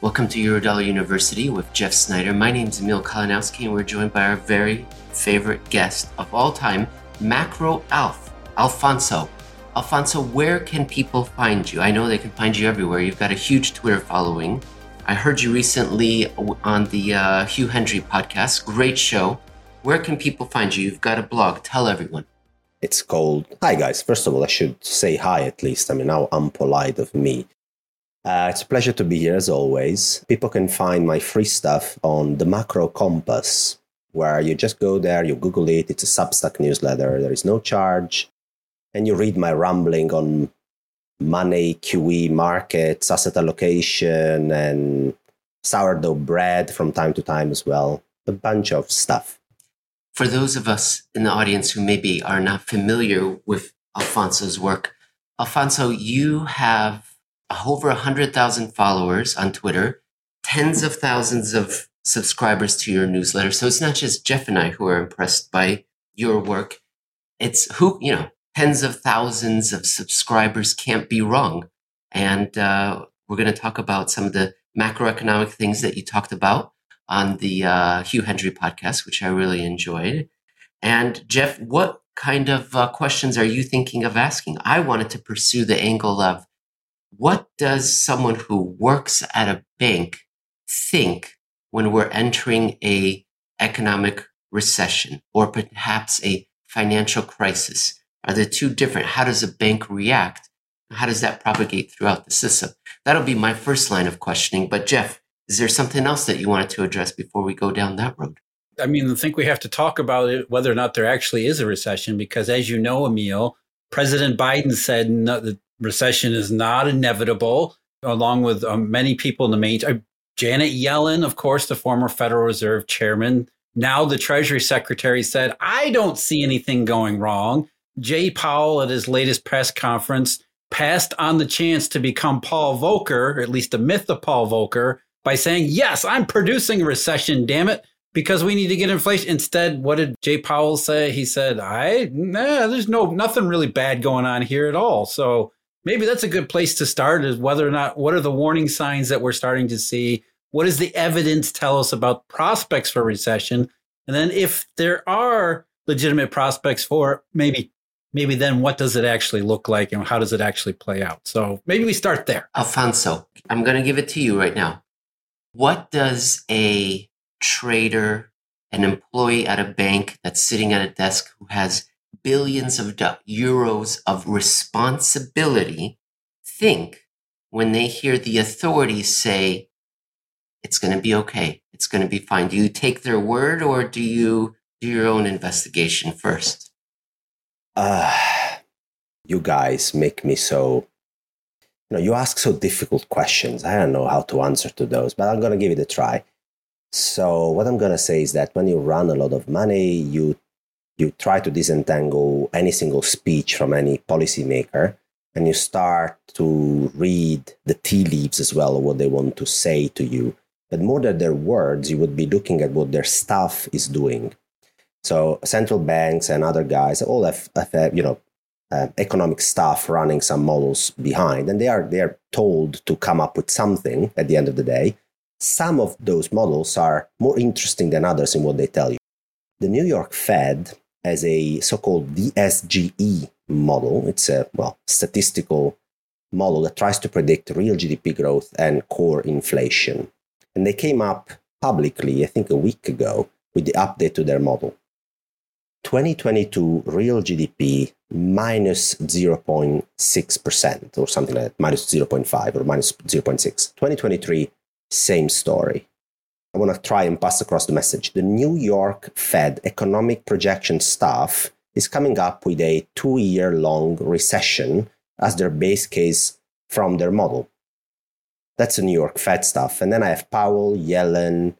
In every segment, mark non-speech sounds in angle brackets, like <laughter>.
Welcome to Eurodollar University with Jeff Snider. My name is Emil Kalinowski, and we're joined by our very favorite guest of all time, Macro Alf, Alfonso. Alfonso, where can people find you? I know they can find you everywhere. You've got a huge Twitter following. I heard you recently on the uh, Hugh Hendry podcast. Great show. Where can people find you? You've got a blog. Tell everyone. It's called. Hi, guys. First of all, I should say hi at least. I mean, how unpolite of me. Uh, it's a pleasure to be here as always. People can find my free stuff on the Macro Compass, where you just go there, you Google it. It's a Substack newsletter. There is no charge. And you read my rambling on money, QE, markets, asset allocation, and sourdough bread from time to time as well. A bunch of stuff. For those of us in the audience who maybe are not familiar with Alfonso's work, Alfonso, you have over 100,000 followers on Twitter, tens of thousands of subscribers to your newsletter. So it's not just Jeff and I who are impressed by your work. It's who, you know, tens of thousands of subscribers can't be wrong. And uh, we're going to talk about some of the macroeconomic things that you talked about on the uh, Hugh Hendry podcast, which I really enjoyed. And Jeff, what kind of uh, questions are you thinking of asking? I wanted to pursue the angle of what does someone who works at a bank think when we're entering a economic recession or perhaps a financial crisis? Are the two different? How does a bank react? How does that propagate throughout the system? That'll be my first line of questioning. But Jeff, is there something else that you wanted to address before we go down that road? I mean, I think we have to talk about it, whether or not there actually is a recession, because as you know, Emil, President Biden said no, recession is not inevitable, along with um, many people in the main. Uh, Janet Yellen, of course, the former Federal Reserve chairman, now the Treasury Secretary said, I don't see anything going wrong. Jay Powell, at his latest press conference, passed on the chance to become Paul Volcker, or at least the myth of Paul Volcker, by saying, Yes, I'm producing a recession, damn it because we need to get inflation. Instead, what did Jay Powell say? He said, "I nah, there's no nothing really bad going on here at all." So maybe that's a good place to start is whether or not what are the warning signs that we're starting to see? What does the evidence tell us about prospects for recession? And then if there are legitimate prospects for maybe maybe then what does it actually look like and how does it actually play out? So maybe we start there. Alfonso, I'm going to give it to you right now. What does a trader, an employee at a bank that's sitting at a desk who has billions of euros of responsibility think when they hear the authorities say it's going to be okay, it's going to be fine? Do you take their word or do you do your own investigation first? Uh, you guys make me so. You know, you ask so difficult questions. I don't know how to answer to those, but I'm going to give it a try. So, what I'm going to say is that when you run a lot of money, you you try to disentangle any single speech from any policymaker and you start to read the tea leaves as well what they want to say to you. But more than their words you would be looking at what their staff is doing. So central banks and other guys all have, have you know uh, economic staff running some models behind and they are they are told to come up with something at the end of the day. Some of those models are more interesting than others in what they tell you. The new york fed as a so-called DSGE model. It's a well statistical model that tries to predict real GDP growth and core inflation. And they came up publicly, I think a week ago, with the update to their model. 2022 real GDP minus 0.6% or something like that, minus 0.5 or minus 0.6. 2023, same story. I want to try and pass across the message. The New York Fed economic projection staff is coming up with a two year long recession as their base case from their model. That's the New York Fed stuff. And then I have Powell, Yellen,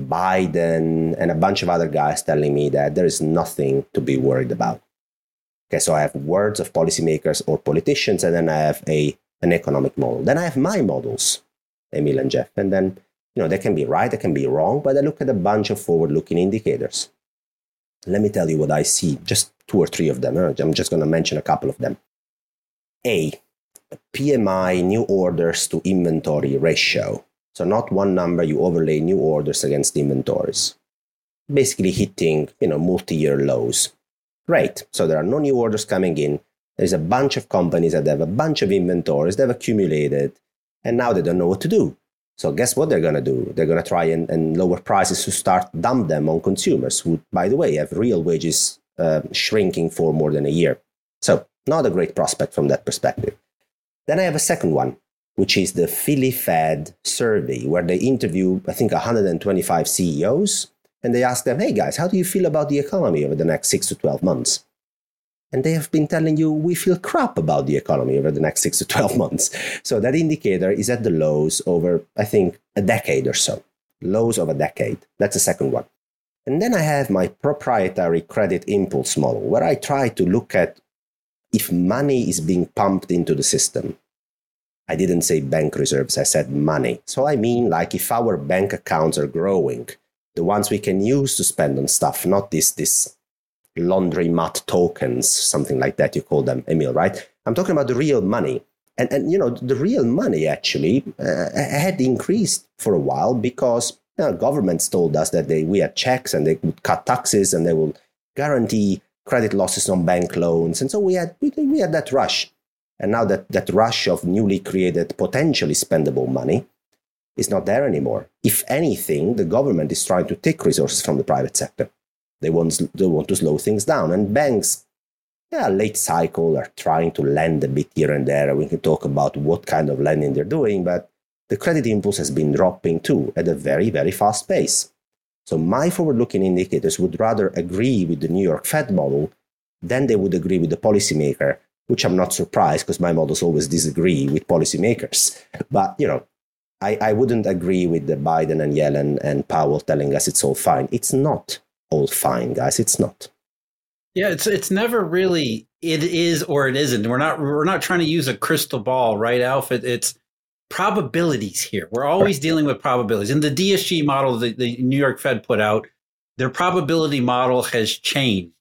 Biden, and a bunch of other guys telling me that there is nothing to be worried about. Okay, so I have words of policymakers or politicians, and then I have a an economic model. Then I have my models, Emil and Jeff, and then you know, they can be right, they can be wrong, but I look at a bunch of forward looking indicators. Let me tell you what I see, just two or three of them. I'm just going to mention a couple of them. A, PMI new orders to inventory ratio. So not one number, you overlay new orders against inventories. Basically hitting, you know, multi-year lows. Great. So there are no new orders coming in. There's a bunch of companies that have a bunch of inventories they've accumulated, and now they don't know what to do. So guess what they're going to do? They're going to try and, and, lower prices to start dump them on consumers who, by the way, have real wages uh, shrinking for more than a year. So not a great prospect from that perspective. Then I have a second one, which is the Philly Fed survey, where they interview, I think, 125 CEOs, and they ask them, hey guys, how do you feel about the economy over the next six to 12 months? And they have been telling you, we feel crap about the economy over the next six to 12 months. So that indicator is at the lows over, I think, a decade or so. Lows of a decade. That's the second one. And then I have my proprietary credit impulse model, where I try to look at if money is being pumped into the system. I didn't say bank reserves, I said money. So I mean, like if our bank accounts are growing, the ones we can use to spend on stuff, not this, this laundromat tokens, something like that you call them, Emil, right? I'm talking about the real money. And, and you know, the real money actually uh, had increased for a while because you know, governments told us that they, we had checks and they would cut taxes and they will guarantee credit losses on bank loans. And so we had, we, we had that rush. And now that, that rush of newly created potentially spendable money is not there anymore. If anything, the government is trying to take resources from the private sector. They want, they want to slow things down. And banks, yeah, late cycle are trying to lend a bit here and there. We can talk about what kind of lending they're doing, but the credit impulse has been dropping too at a very, very fast pace. So my forward-looking indicators would rather agree with the New York Fed model than they would agree with the policymaker, which I'm not surprised because my models always disagree with policymakers. <laughs> But you know, I, I wouldn't agree with the Biden and Yellen and Powell telling us it's all fine. It's not all fine, guys. It's not. Yeah, it's it's never really it is or it isn't. We're not we're not trying to use a crystal ball, right, Alf? It, it's probabilities here. We're always right. dealing with probabilities. In the DSG model that the New York Fed put out, their probability model has changed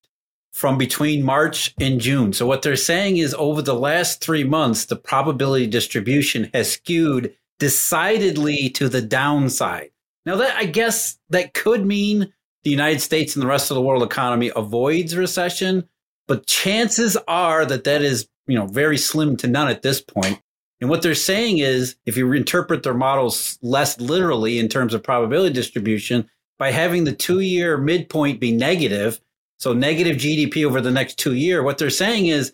from between March and June. So what they're saying is over the last 3 months the probability distribution has skewed decidedly to the downside. Now that I guess that could mean the United States and the rest of the world economy avoids recession, but chances are that that is, you know, very slim to none at this point. And what they're saying is if you interpret their models less literally in terms of probability distribution, by having the two year midpoint be negative, so negative GDP over the next two year, what they're saying is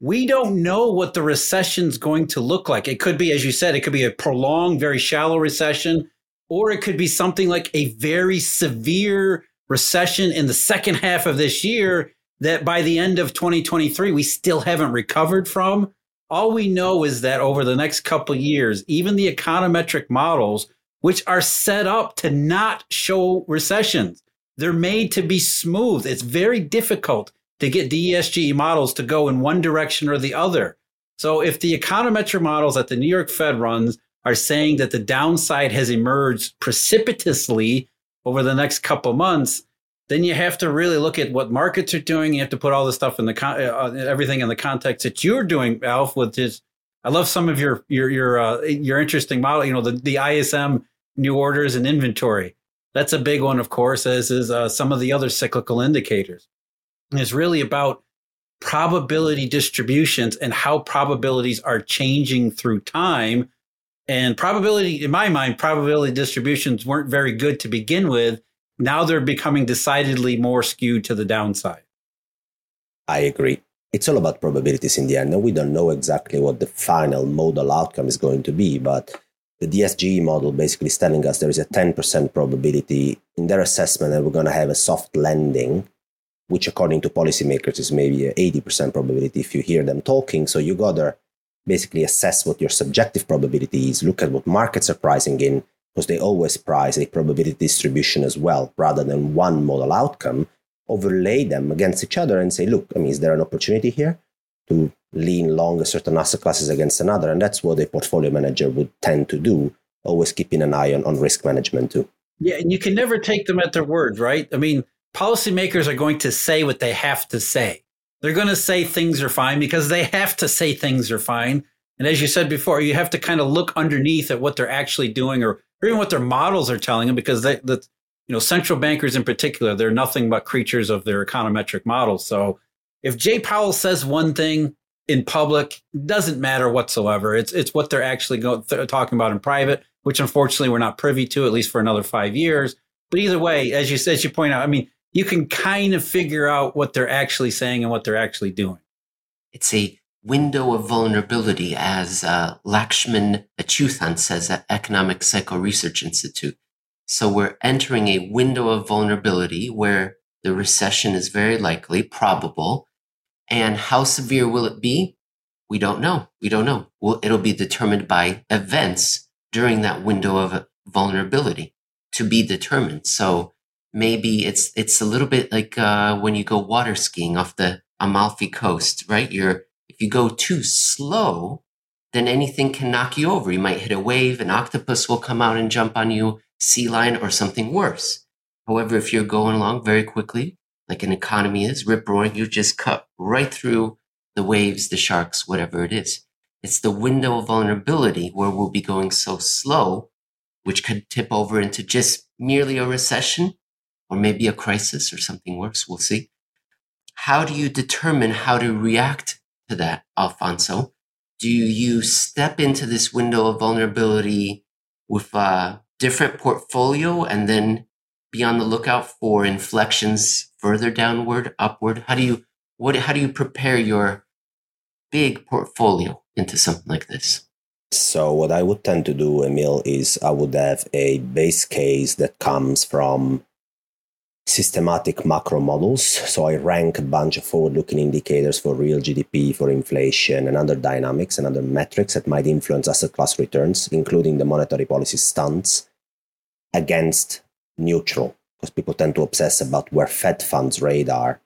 we don't know what the recession is going to look like. It could be, as you said, it could be a prolonged, very shallow recession or it could be something like a very severe recession in the second half of this year that by the end of 2023 we still haven't recovered from. All we know is that over the next couple years even the econometric models which are set up to not show recessions they're made to be smooth. It's very difficult to get DESG models to go in one direction or the other. So if the econometric models that the New York Fed runs are saying that the downside has emerged precipitously over the next couple months, then you have to really look at what markets are doing. You have to put all the stuff in the con- uh, uh, everything in the context that you're doing, Alf. With this, I love some of your your your uh, your interesting model. You know, the the ISM new orders and inventory. That's a big one, of course, as is uh, some of the other cyclical indicators. And it's really about probability distributions and how probabilities are changing through time and probability, in my mind, probability distributions weren't very good to begin with. Now they're becoming decidedly more skewed to the downside. I agree. It's all about probabilities in the end. And we don't know exactly what the final modal outcome is going to be, but the DSG model basically is telling us there is a 10% probability in their assessment that we're going to have a soft landing, which according to policymakers is maybe an 80% probability if you hear them talking. So you got to basically assess what your subjective probability is, look at what markets are pricing in, because they always price a probability distribution as well, rather than one model outcome, overlay them against each other and say, look, I mean, is there an opportunity here to lean long a certain asset classes against another? And that's what a portfolio manager would tend to do, always keeping an eye on, on risk management too. Yeah, and you can never take them at their word, right? I mean, policymakers are going to say what they have to say. They're going to say things are fine because they have to say things are fine. And as you said before, you have to kind of look underneath at what they're actually doing or, even what their models are telling them because they, the, you know, central bankers in particular, they're nothing but creatures of their econometric models. So if Jay Powell says one thing in public, doesn't matter whatsoever. It's it's what they're actually go, th- talking about in private, which unfortunately we're not privy to at least for another five years. But either way, as you as you point out, I mean, you can kind of figure out what they're actually saying and what they're actually doing. It's a window of vulnerability, as uh, Lakshman Achuthan says at Economic Cycle Research Institute. So we're entering a window of vulnerability where the recession is very likely, probable. And how severe will it be? We don't know. We don't know. Well, it'll be determined by events during that window of vulnerability to be determined. So maybe it's it's a little bit like uh, when you go water skiing off the Amalfi Coast, right? You're if you go too slow, then anything can knock you over. You might hit a wave, an octopus will come out and jump on you, sea lion, or something worse. However, if you're going along very quickly, like an economy is, rip roaring, you just cut right through the waves, the sharks, whatever it is. It's the window of vulnerability where we'll be going so slow, which could tip over into just merely a recession or maybe a crisis or something worse. We'll see. How do you determine how to react to that, Alfonso? Do you step into this window of vulnerability with a different portfolio and then be on the lookout for inflections further downward, upward? How do you what how do you prepare your big portfolio into something like this? So what I would tend to do, Emil, is I would have a base case that comes from systematic macro models. So I rank a bunch of forward looking indicators for real GDP, for inflation, and other dynamics and other metrics that might influence asset class returns, including the monetary policy stance against neutral, because people tend to obsess about where Fed funds rate are.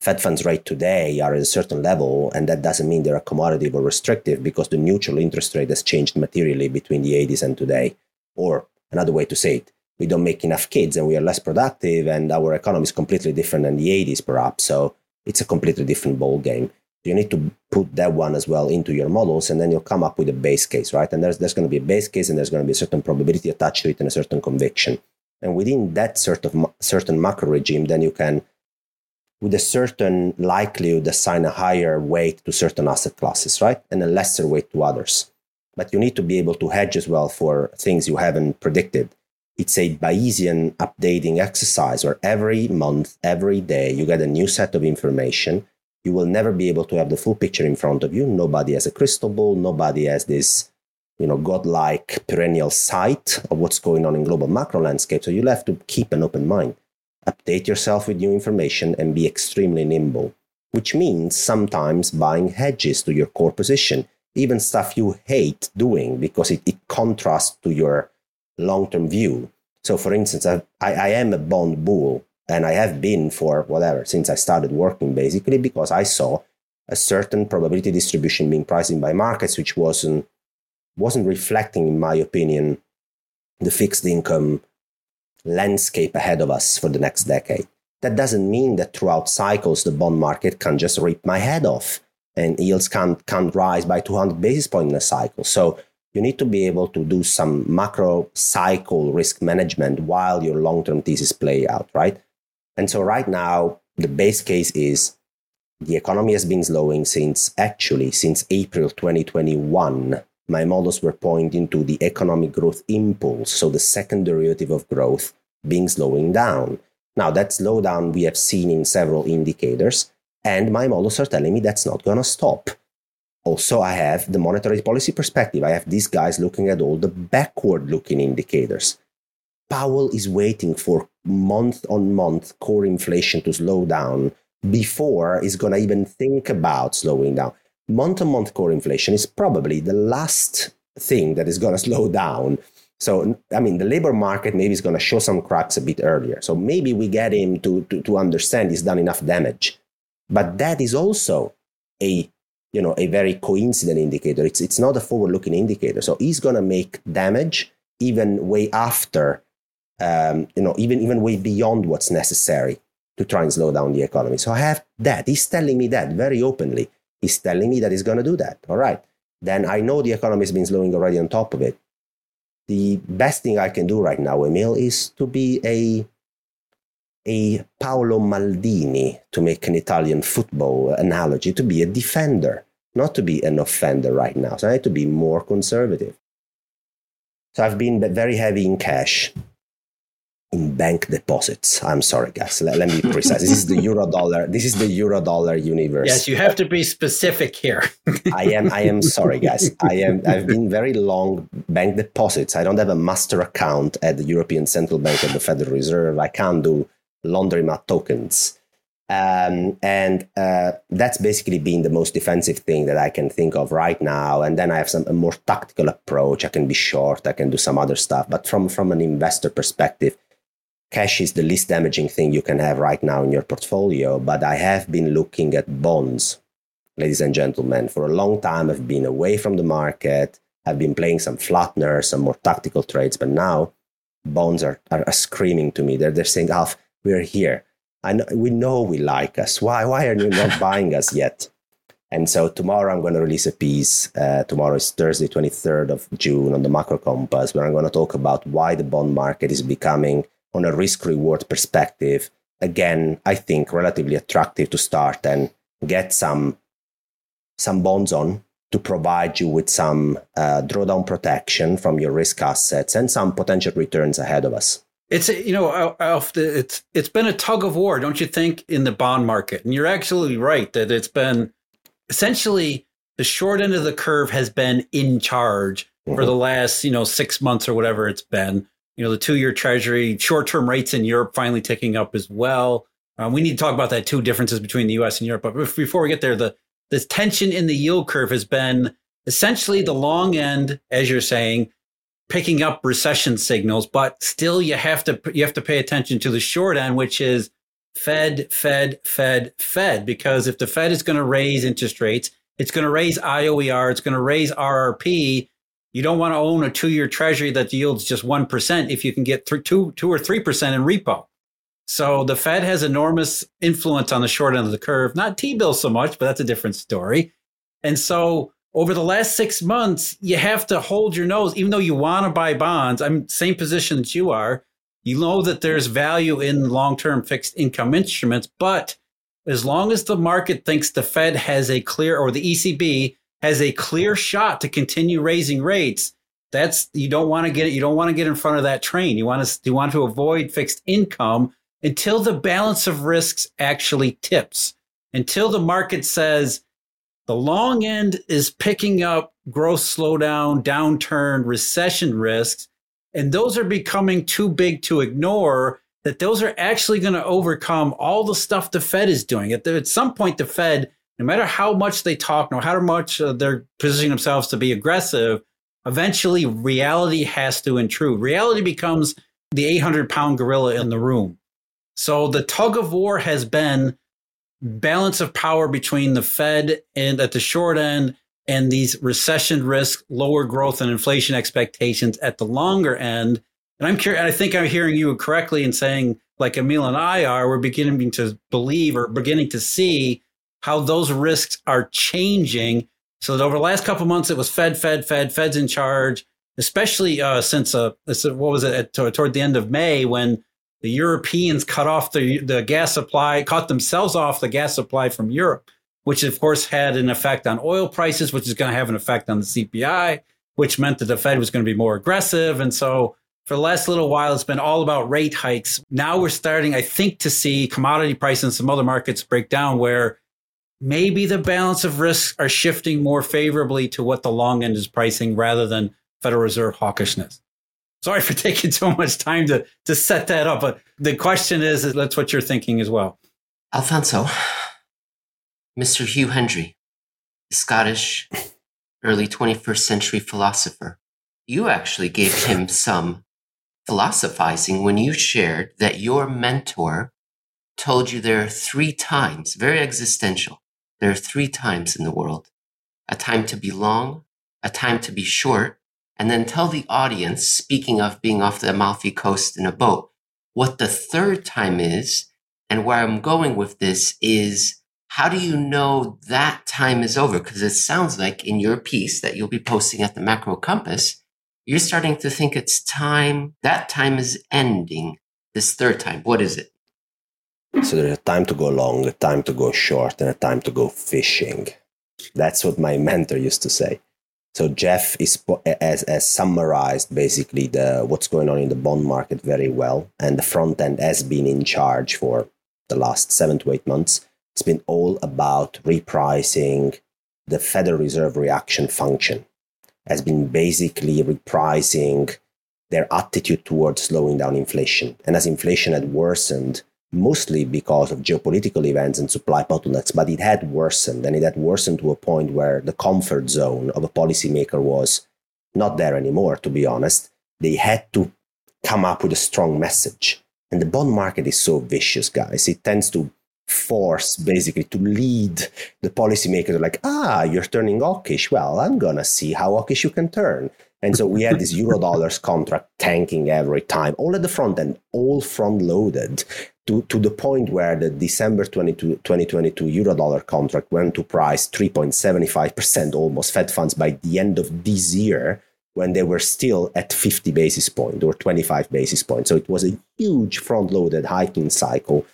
Fed funds rate today are at a certain level, and that doesn't mean they're accommodative or restrictive because the neutral interest rate has changed materially between the 80s and today. Or another way to say it, we don't make enough kids and we are less productive and our economy is completely different than the 80s perhaps. So it's a completely different ball game you need to put that one as well into your models and then you'll come up with a base case right? And there's, there's going to be a base case and there's going to be a certain probability attached to it and a certain conviction. And within that sort of certain macro regime then you can with a certain likelihood assign a higher weight to certain asset classes right? And a lesser weight to others. But you need to be able to hedge as well for things you haven't predicted it's a Bayesian updating exercise where every month, every day, you get a new set of information. You will never be able to have the full picture in front of you. Nobody has a crystal ball. Nobody has this, you know, godlike perennial sight of what's going on in global macro landscape. So you'll have to keep an open mind, update yourself with new information, and be extremely nimble. Which means sometimes buying hedges to your core position, even stuff you hate doing because it, it contrasts to your long-term view. So, for instance, I, I am a bond bull, and I have been for whatever since I started working, basically because I saw a certain probability distribution being priced in by markets, which wasn't wasn't reflecting, in my opinion, the fixed income landscape ahead of us for the next decade. That doesn't mean that throughout cycles the bond market can just rip my head off and yields can't can't rise by 200 basis points in a cycle. So you need to be able to do some macro cycle risk management while your long term thesis play out, right? And so, right now, the base case is the economy has been slowing since actually since April 2021. My models were pointing to the economic growth impulse, so the second derivative of growth being slowing down. Now, that slowdown we have seen in several indicators, and my models are telling me that's not going to stop also i have the monetary policy perspective. I have these guys looking at all the backward looking indicators. Powell is waiting for month on month core inflation to slow down before he's going to even think about slowing down. Month on month core inflation is probably the last thing that is going <laughs> to slow down. So i mean the labor market maybe is going to show some cracks a bit earlier. So maybe we get him to, to, to understand he's done enough damage. But that is also a you know a very coincident indicator. It's it's not a forward looking indicator. So he's going to make damage even way after um, you know even even way beyond what's necessary to try and slow down the economy. So i have that. He's telling me that very openly. He's telling me that he's going to do that. All right. Then I know the economy has been slowing already on top of it. The best thing I can do right now, Emil, is to be a a Paolo Maldini, to make an Italian football analogy, to be a defender, not to be an offender right now. So I need to be more conservative. So I've been very heavy in cash in bank deposits. I'm sorry, guys. Let, let me be precise. this is the euro dollar. This is the euro dollar universe. Yes, you have to be specific here. <laughs> I am. I am sorry, guys. I am. I've been very long bank deposits. I don't have a master account at the European Central Bank or the Federal Reserve. I can't do laundromat tokens. Um, and uh, that's basically been the most defensive thing that I can think of right now. And then I have some a more tactical approach. I can be short. I can do some other stuff. But from from an investor perspective, cash is the least damaging thing you can have right now in your portfolio. But I have been looking at bonds, ladies and gentlemen. For a long time, I've been away from the market. I've been playing some flatteners, some more tactical trades. But now, bonds are, are, screaming to me. They're, they're saying, Alf, we're here. And we know we like us. Why, why are you not <laughs> buying us yet? And so tomorrow I'm going to release a piece. Uh, tomorrow is Thursday, 23rd of June on the Macro Compass, where I'm going to talk about why the bond market is becoming on a risk reward perspective, again, I think relatively attractive to start and get some some bonds on to provide you with some uh, drawdown protection from your risk assets and some potential returns ahead of us. It's you know it's it's been a tug of war, don't you think, in the bond market? And you're absolutely right that it's been essentially the short end of the curve has been in charge mm-hmm. for the last you know six months or whatever it's been you know, the two year treasury, short term rates in Europe finally ticking up as well. Um, we need to talk about that two differences between the US and Europe. But before we get there, the, the tension in the yield curve has been essentially the long end, as you're saying, picking up recession signals, but still you have to you have to pay attention to the short end, which is Fed, Fed, Fed, Fed. Because if the Fed is going to raise interest rates, it's going to raise IOER, it's going to raise RRP, you don't want to own a two-year treasury that yields just 1% if you can get th- 2 2 or 3% in repo. So the Fed has enormous influence on the short end of the curve, not T-bills so much, but that's a different story. And so over the last 6 months, you have to hold your nose even though you want to buy bonds. I'm same position that you are. You know that there's value in long-term fixed income instruments, but as long as the market thinks the Fed has a clear or the ECB has a clear shot to continue raising rates, that's you don't want to get you don't want to get in front of that train. You want to you want to avoid fixed income until the balance of risks actually tips. Until the market says the long end is picking up growth slowdown, downturn, recession risks, and those are becoming too big to ignore. That those are actually going to overcome all the stuff the Fed is doing. At, the, at some point, the Fed no matter how much they talk, no matter how much uh, they're positioning themselves to be aggressive, eventually reality has to intrude. Reality becomes the 800 pound gorilla in the room. So the tug of war has been balance of power between the Fed and at the short end and these recession risk, lower growth and inflation expectations at the longer end. And I'm curious, I think I'm hearing you correctly in saying, like Emil and I are, we're beginning to believe or beginning to see how those risks are changing. So that over the last couple months, it was Fed, Fed, Fed, Fed's in charge, especially uh, since uh, what was it toward the end of May when the Europeans cut off the the gas supply, cut themselves off the gas supply from Europe, which of course had an effect on oil prices, which is going to have an effect on the CPI, which meant that the Fed was going to be more aggressive, and so for the last little while, it's been all about rate hikes. Now we're starting, I think, to see commodity prices and some other markets break down where maybe the balance of risks are shifting more favorably to what the long end is pricing rather than Federal Reserve hawkishness. Sorry for <laughs> taking so much time to, to set that up, but the question is, is that's what you're thinking as well. Alfonso, Mr. Hugh Hendry, Scottish early 21st century philosopher, you actually gave him some philosophizing when you shared that your mentor told you there are three times, very existential, there are three times in the world a time to be long, a time to be short, and then tell the audience, speaking of being off the Amalfi Coast in a boat, what the third time is. And where I'm going with this is how do you know that time is over? Because it sounds like in your piece that you'll be posting at the Macro Compass, you're starting to think it's time, that time is ending this third time. What is it? So there's a time to go long, a time to go short, and a time to go fishing. That's what my <laughs> mentor used to say. So Jeff is summarized basically the what's going on in the bond market very well, and the front end has been in charge for the last seven to eight months. It's been all about repricing the Federal Reserve reaction function. Has been basically repricing their attitude towards slowing down inflation, and as inflation had worsened, mostly because of geopolitical events and supply bottlenecks, but it had worsened, and it had worsened to a point where the comfort zone of a policymaker was not there anymore, to be honest. They had to come up with a strong message. And the bond market is so vicious, guys. It tends to force basically to lead the policymaker like, ah, you're turning hawkish. Well, I'm gonna see how hawkish you can turn. And so we had this euro dollars contract tanking every time, all at the front end, all front loaded to, to the point where the December 22, 2022 euro dollar contract went to price 3.75% almost Fed funds by the end of this year when they were still at 50 basis point or 25 basis points. So it was a huge front loaded hiking cycle.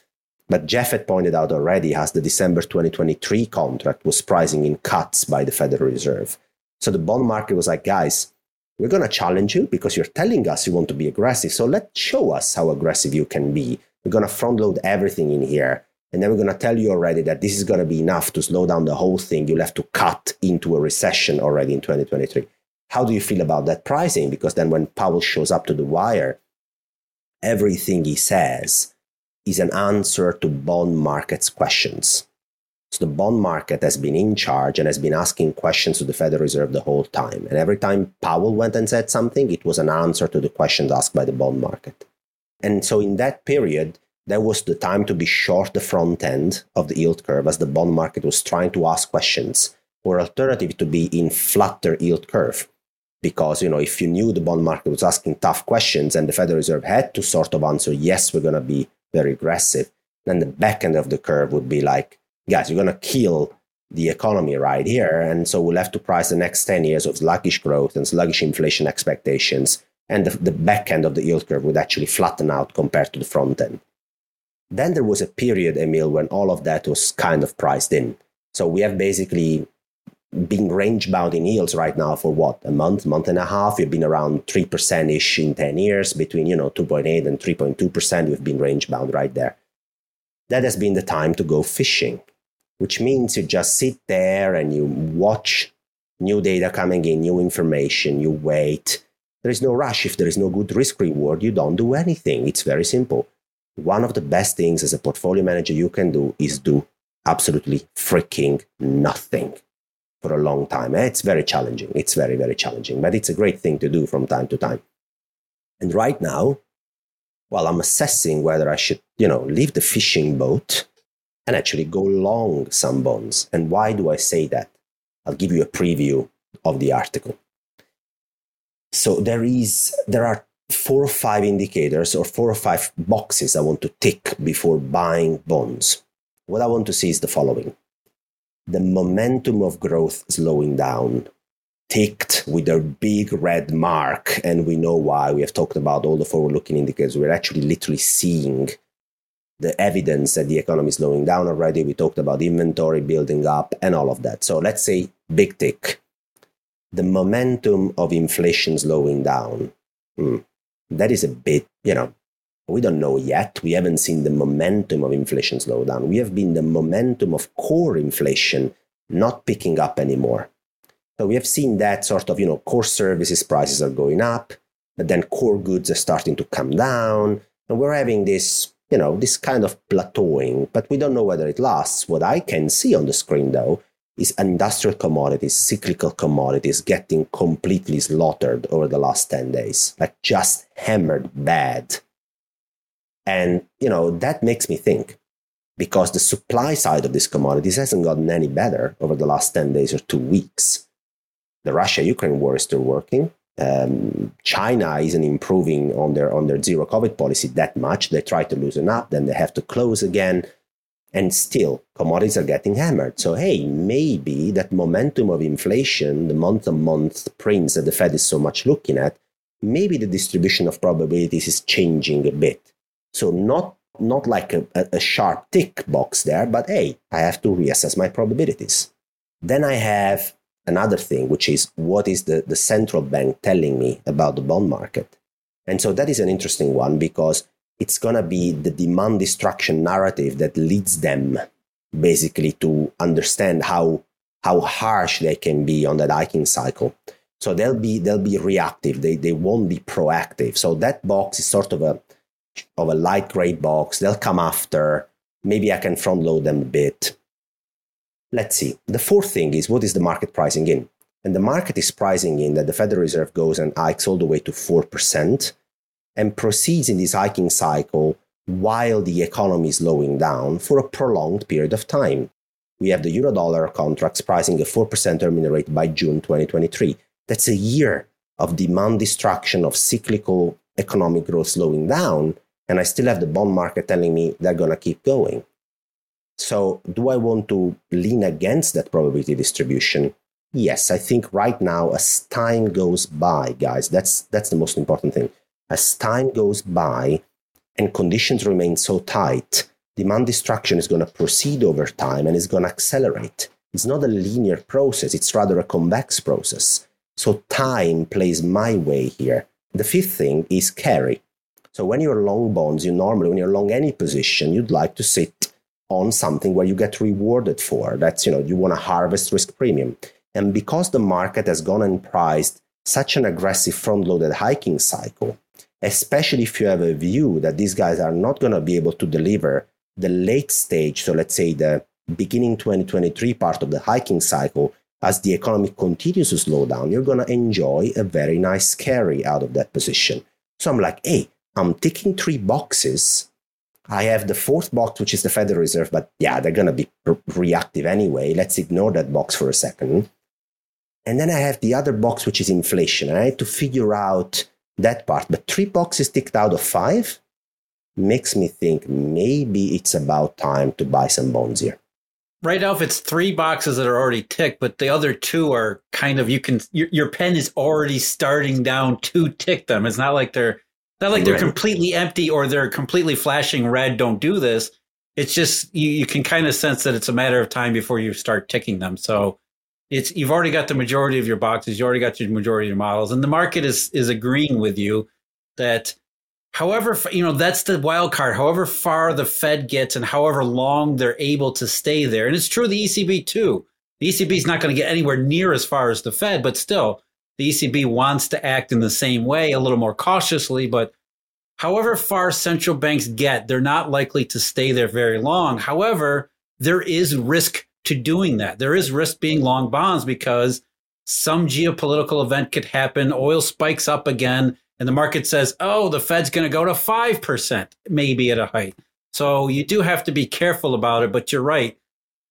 But Jeff had pointed out already as the December 2023 contract was pricing in cuts by the Federal Reserve. So the bond market was like, guys, we're going to challenge you because you're telling us you want to be aggressive. So let's show us how aggressive you can be. We're going to front load everything in here. And then we're going to tell you already that this is going to be enough to slow down the whole thing. You'll have to cut into a recession already in 2023. How do you feel about that pricing? Because then when Powell shows up to the wire, everything he says is an answer to bond markets questions. So the bond market has been in charge and has been asking questions to the Federal Reserve the whole time. And every time Powell went and said something, it was an answer to the questions asked by the bond market. And so in that period, that was the time to be short the front end of the yield curve as the bond market was trying to ask questions, or alternative to be in flatter yield curve. Because you know, if you knew the bond market was asking tough questions and the Federal Reserve had to sort of answer, yes, we're gonna be very aggressive, then the back end of the curve would be like, guys, you're going to kill the economy right here. And so we'll have to price the next 10 years of sluggish growth and sluggish inflation expectations. And the, the back end of the yield curve would actually flatten out compared to the front end. Then there was a period, Emil, when all of that was kind of priced in. So we have basically been range bound in yields right now for what a month month and a half we've been around 3% ish in 10 years between you know 2.8 and 3.2% we've been range bound right there that has been the time to go fishing which means you just sit there and you watch new data coming in, new information, you wait. There is no rush. If there is no good risk reward, you don't do anything. It's very simple. One of the best things as a portfolio manager you can do is do absolutely freaking nothing for a long time. Eh, it's very challenging. It's very, very challenging, but it's a great thing to do from time to time. And right now, while I'm assessing whether I should, you know, leave the fishing boat and actually go long some bonds. And why do I say that? I'll give you a preview of the article. So there is there are four or five indicators or four or five boxes I want to tick before buying bonds. What I want to see is the following. The momentum of growth slowing down, ticked with a big red mark, and we know why. We have talked about all the forward looking indicators. We're actually literally seeing the evidence that the economy is slowing down already. We talked about inventory building up and all of that. So let's say big tick. The momentum of inflation slowing down. Hmm, that is a bit, you know, we don't know yet. We haven't seen the momentum of inflation slow down. We have been the momentum of core inflation not picking up anymore. So we have seen that sort of, you know, core services prices are going up, but then core goods are starting to come down. And we're having this you know, this kind of plateauing, but we don't know whether it lasts. What I can see on the screen, though, is industrial commodities, cyclical commodities getting completely slaughtered over the last 10 days, like just hammered bad. And, you know, that makes me think because the supply side of these commodities hasn't gotten any better over the last 10 days or two weeks. The Russia Ukraine war is still working um, China isn't improving on their on their zero COVID policy that much. They try to loosen up, then they have to close again, and still commodities are getting hammered. So, hey, maybe that momentum of inflation, the month on month prints that the Fed is so much looking at, maybe the distribution of probabilities is changing a bit. So, not not like a, a, sharp tick box there, but hey, I have to reassess my probabilities. Then I have another thing, which is what is the, the central bank telling me about the bond market? And so that is an interesting one because it's going to be the demand destruction narrative that leads them basically to understand how how harsh they can be on that hiking cycle. So they'll be they'll be reactive. They they won't be proactive. So that box is sort of a of a light gray box. They'll come after. Maybe I can front load them a bit. Let's see. The fourth thing is what is the market pricing in? And the market is pricing in that the Federal Reserve goes and hikes all the way to 4% and proceeds in this hiking cycle while the economy is slowing down for a prolonged period of time. We have the Eurodollar contracts pricing a 4% terminal rate by June 2023. That's a year of demand destruction, of cyclical economic growth slowing down. And I still have the bond market telling me they're going to keep going. So, do I want to lean against that probability distribution? Yes, I think right now, as time goes by, guys, that's, that's the most important thing as time goes by and conditions remain so tight, demand destruction is going to proceed over time and is going to accelerate. It's not a linear process, it's rather a convex process. So time plays my way here. The fifth thing is carry. So when you're long bonds, you normally, when you're long any position, you'd like to sit on something where you get rewarded for. That's, you know, you want to harvest risk premium. And because the market has gone and priced such an aggressive front loaded hiking cycle, especially if you have a view that these guys are not going to be able to deliver the late stage, so let's say the beginning 2023 part of the hiking cycle, as the economy continues to slow down, you're going to enjoy a very nice carry out of that position. So I'm like, hey, I'm ticking three boxes. I have the fourth box, which is the Federal Reserve, but yeah, they're going to be re- reactive anyway. Let's ignore that box for a second. And then I have the other box, which is inflation. And I had to figure out that part. But three boxes ticked out of five makes me think maybe it's about time to buy some bonds here. Right now, if it's three boxes that are already ticked, but the other two are kind of you can your, your pen is already starting down to tick them. It's not like they're not like they're right. completely empty or they're completely flashing red. Don't do this. It's just you, you can kind of sense that it's a matter of time before you start ticking them. So it's you've already got the majority of your boxes, you already got your majority of your models, and the market is is agreeing with you that however you know that's the wild card. However far the Fed gets and however long they're able to stay there, and it's true of the ECB too. The ECB is not going to get anywhere near as far as the Fed, but still, the ECB wants to act in the same way, a little more cautiously, but however far central banks get, they're not likely to stay there very long. However, there is risk to doing that. There is risk being long bonds because some geopolitical event could happen, oil spikes up again, and the market says, oh, the Fed's going to go to 5%, maybe at a height. So you do have to be careful about it, but you're right.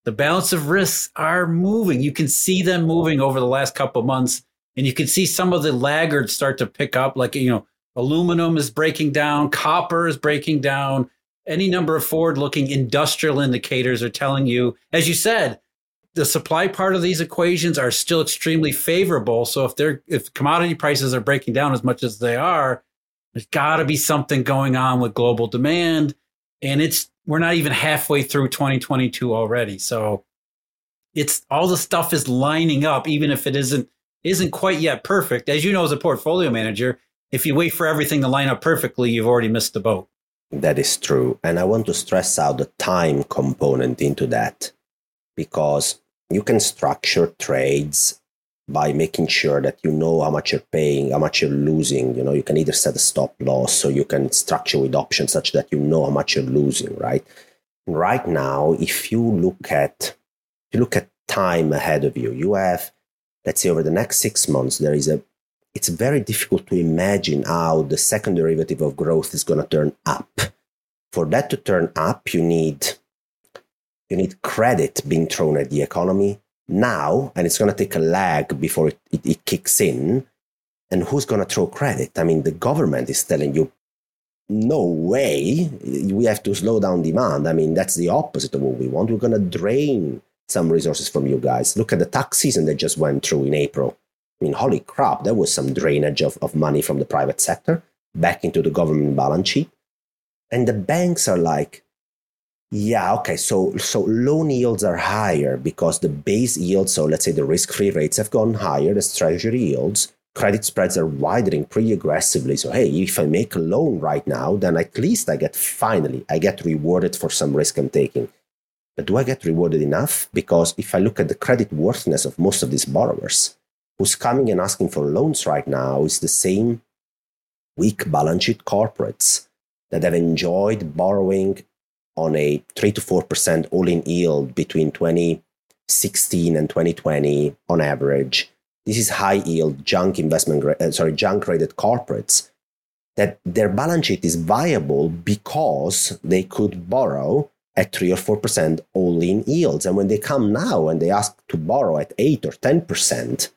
The balance of risks are moving. You can see them moving over the last couple of months, and you can see some of the laggards start to pick up, like, you know, aluminum is breaking down, copper is breaking down, any number of forward looking industrial indicators are telling you, as you said, the supply part of these equations are still extremely favorable. So if they're if commodity prices are breaking down as much as they are, there's got to be something going on with global demand, and it's we're not even halfway through 2022 already. So it's all the stuff is lining up, even if it isn't isn't quite yet perfect. As you know, as a portfolio manager, if you wait for everything to line up perfectly, you've already missed the boat. That is true. And I want to stress out the time component into that because you can structure trades by making sure that you know how much you're paying, how much you're losing. You know, you can either set a stop loss or you can structure with options such that you know how much you're losing, right? Right now, if you look at if you look at time ahead of you, you have, let's say over the next six months, there is a it's very difficult to imagine how the second derivative of growth is going to turn up. For that to turn up, you need you need credit being thrown at the economy now, and it's going to take a lag before it, it, it kicks in. And who's going to throw credit? I mean, the government is telling you no way we have to slow down demand. I mean, that's the opposite of what we want. We're going to drain some resources from you guys. Look at the tax season that just went through in April. I mean, holy crap, there was some drainage of, of money from the private sector back into the government balance sheet. And the banks are like, yeah, okay, so so loan yields are higher because the base yield, so let's say the risk-free rates have gone higher, as treasury yields, credit spreads are widening pretty aggressively. So hey, if I make a loan right now, then at least I get finally I get rewarded for some risk I'm taking. But do I get rewarded enough? Because if I look at the credit worthiness of most of these borrowers, who's coming and asking for loans right now is the same weak balance sheet corporates that have enjoyed borrowing on a 3 to 4% all in yield between 2016 and 2020 on average. This is high yield junk investment, uh, sorry, junk rated corporates that their balance sheet is viable because they could borrow at 3 or 4% all in yields. And when they come now and they ask to borrow at 8 or 10%,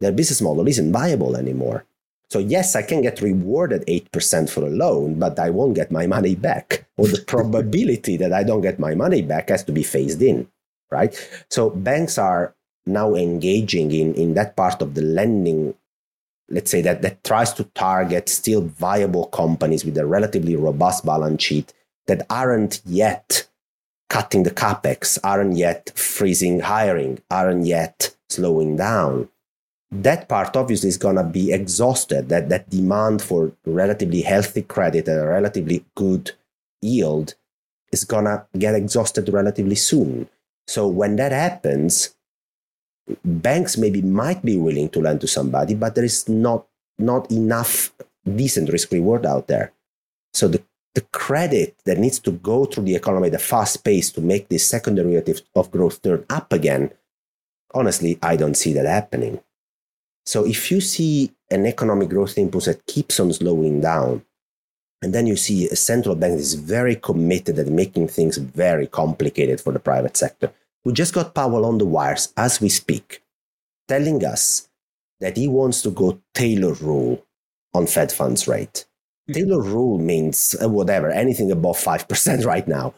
their business model isn't viable anymore. So, yes, I can get rewarded 8% for a loan, but I won't get my money back. Or the <laughs> probability that I don't get my money back has to be phased in, right? So, banks are now engaging in, in that part of the lending, let's say, that, that tries to target still viable companies with a relatively robust balance sheet that aren't yet cutting the capex, aren't yet freezing hiring, aren't yet slowing down. That part obviously is going to be exhausted. That that demand for relatively healthy credit and a relatively good yield is going to get exhausted relatively soon. So when that happens banks maybe might be willing to lend to somebody but there is not not enough decent risk reward out there. So the the credit that needs to go through the economy at a fast pace to make this secondary derivative of growth turn up again honestly i don't see that happening so if you see an economic growth impulse that keeps on slowing down, and then you see a central bank that is very committed at making things very complicated for the private sector. We just got Powell on the wires as we speak, telling us that he wants to go Taylor rule on Fed funds rate. Taylor rule means uh, whatever, anything above 5% right now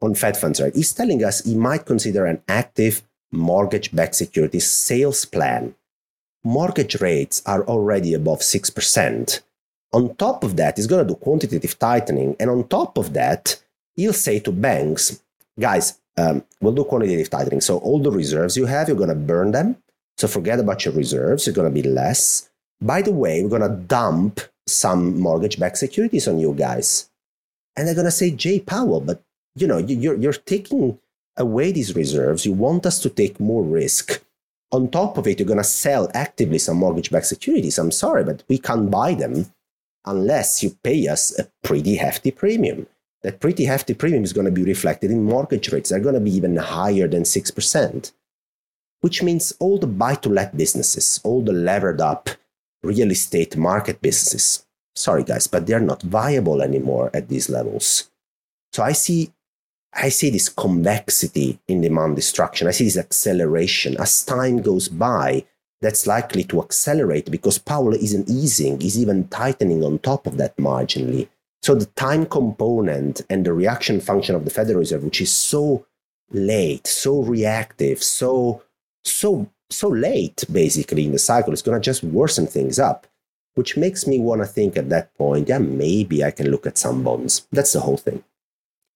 on Fed funds rate. He's telling us he might consider an active mortgage backed securities sales plan mortgage rates are already above 6%. On top of that, he's going to do quantitative tightening. And on top of that, he'll say to banks, guys, um, we'll do quantitative tightening. So all the reserves you have, you're going to burn them. So forget about your reserves. You're going to be less. By the way, we're going to dump some mortgage-backed securities on you guys. And they're going to say, Jay Powell, but you know, you're, you're taking away these reserves. You want us to take more risk on top of it, you're going to sell actively some mortgage backed securities. I'm sorry, but we can't buy them unless you pay us a pretty hefty premium. That pretty hefty premium is going to be reflected in mortgage rates. They're going to be even higher than 6%, which means all the buy to let businesses, all the levered up real estate market businesses, sorry guys, but they're not viable anymore at these levels. So I see I see this convexity in demand destruction. I see this acceleration. As time goes by, that's likely to accelerate because Powell isn't easing, he's even tightening on top of that marginally. So the time component and the reaction function of the Federal Reserve, which is so late, so reactive, so so so late basically in the cycle, it's going to just worsen things up, which makes me want to think at that point, yeah, maybe I can look at some bonds. That's the whole thing.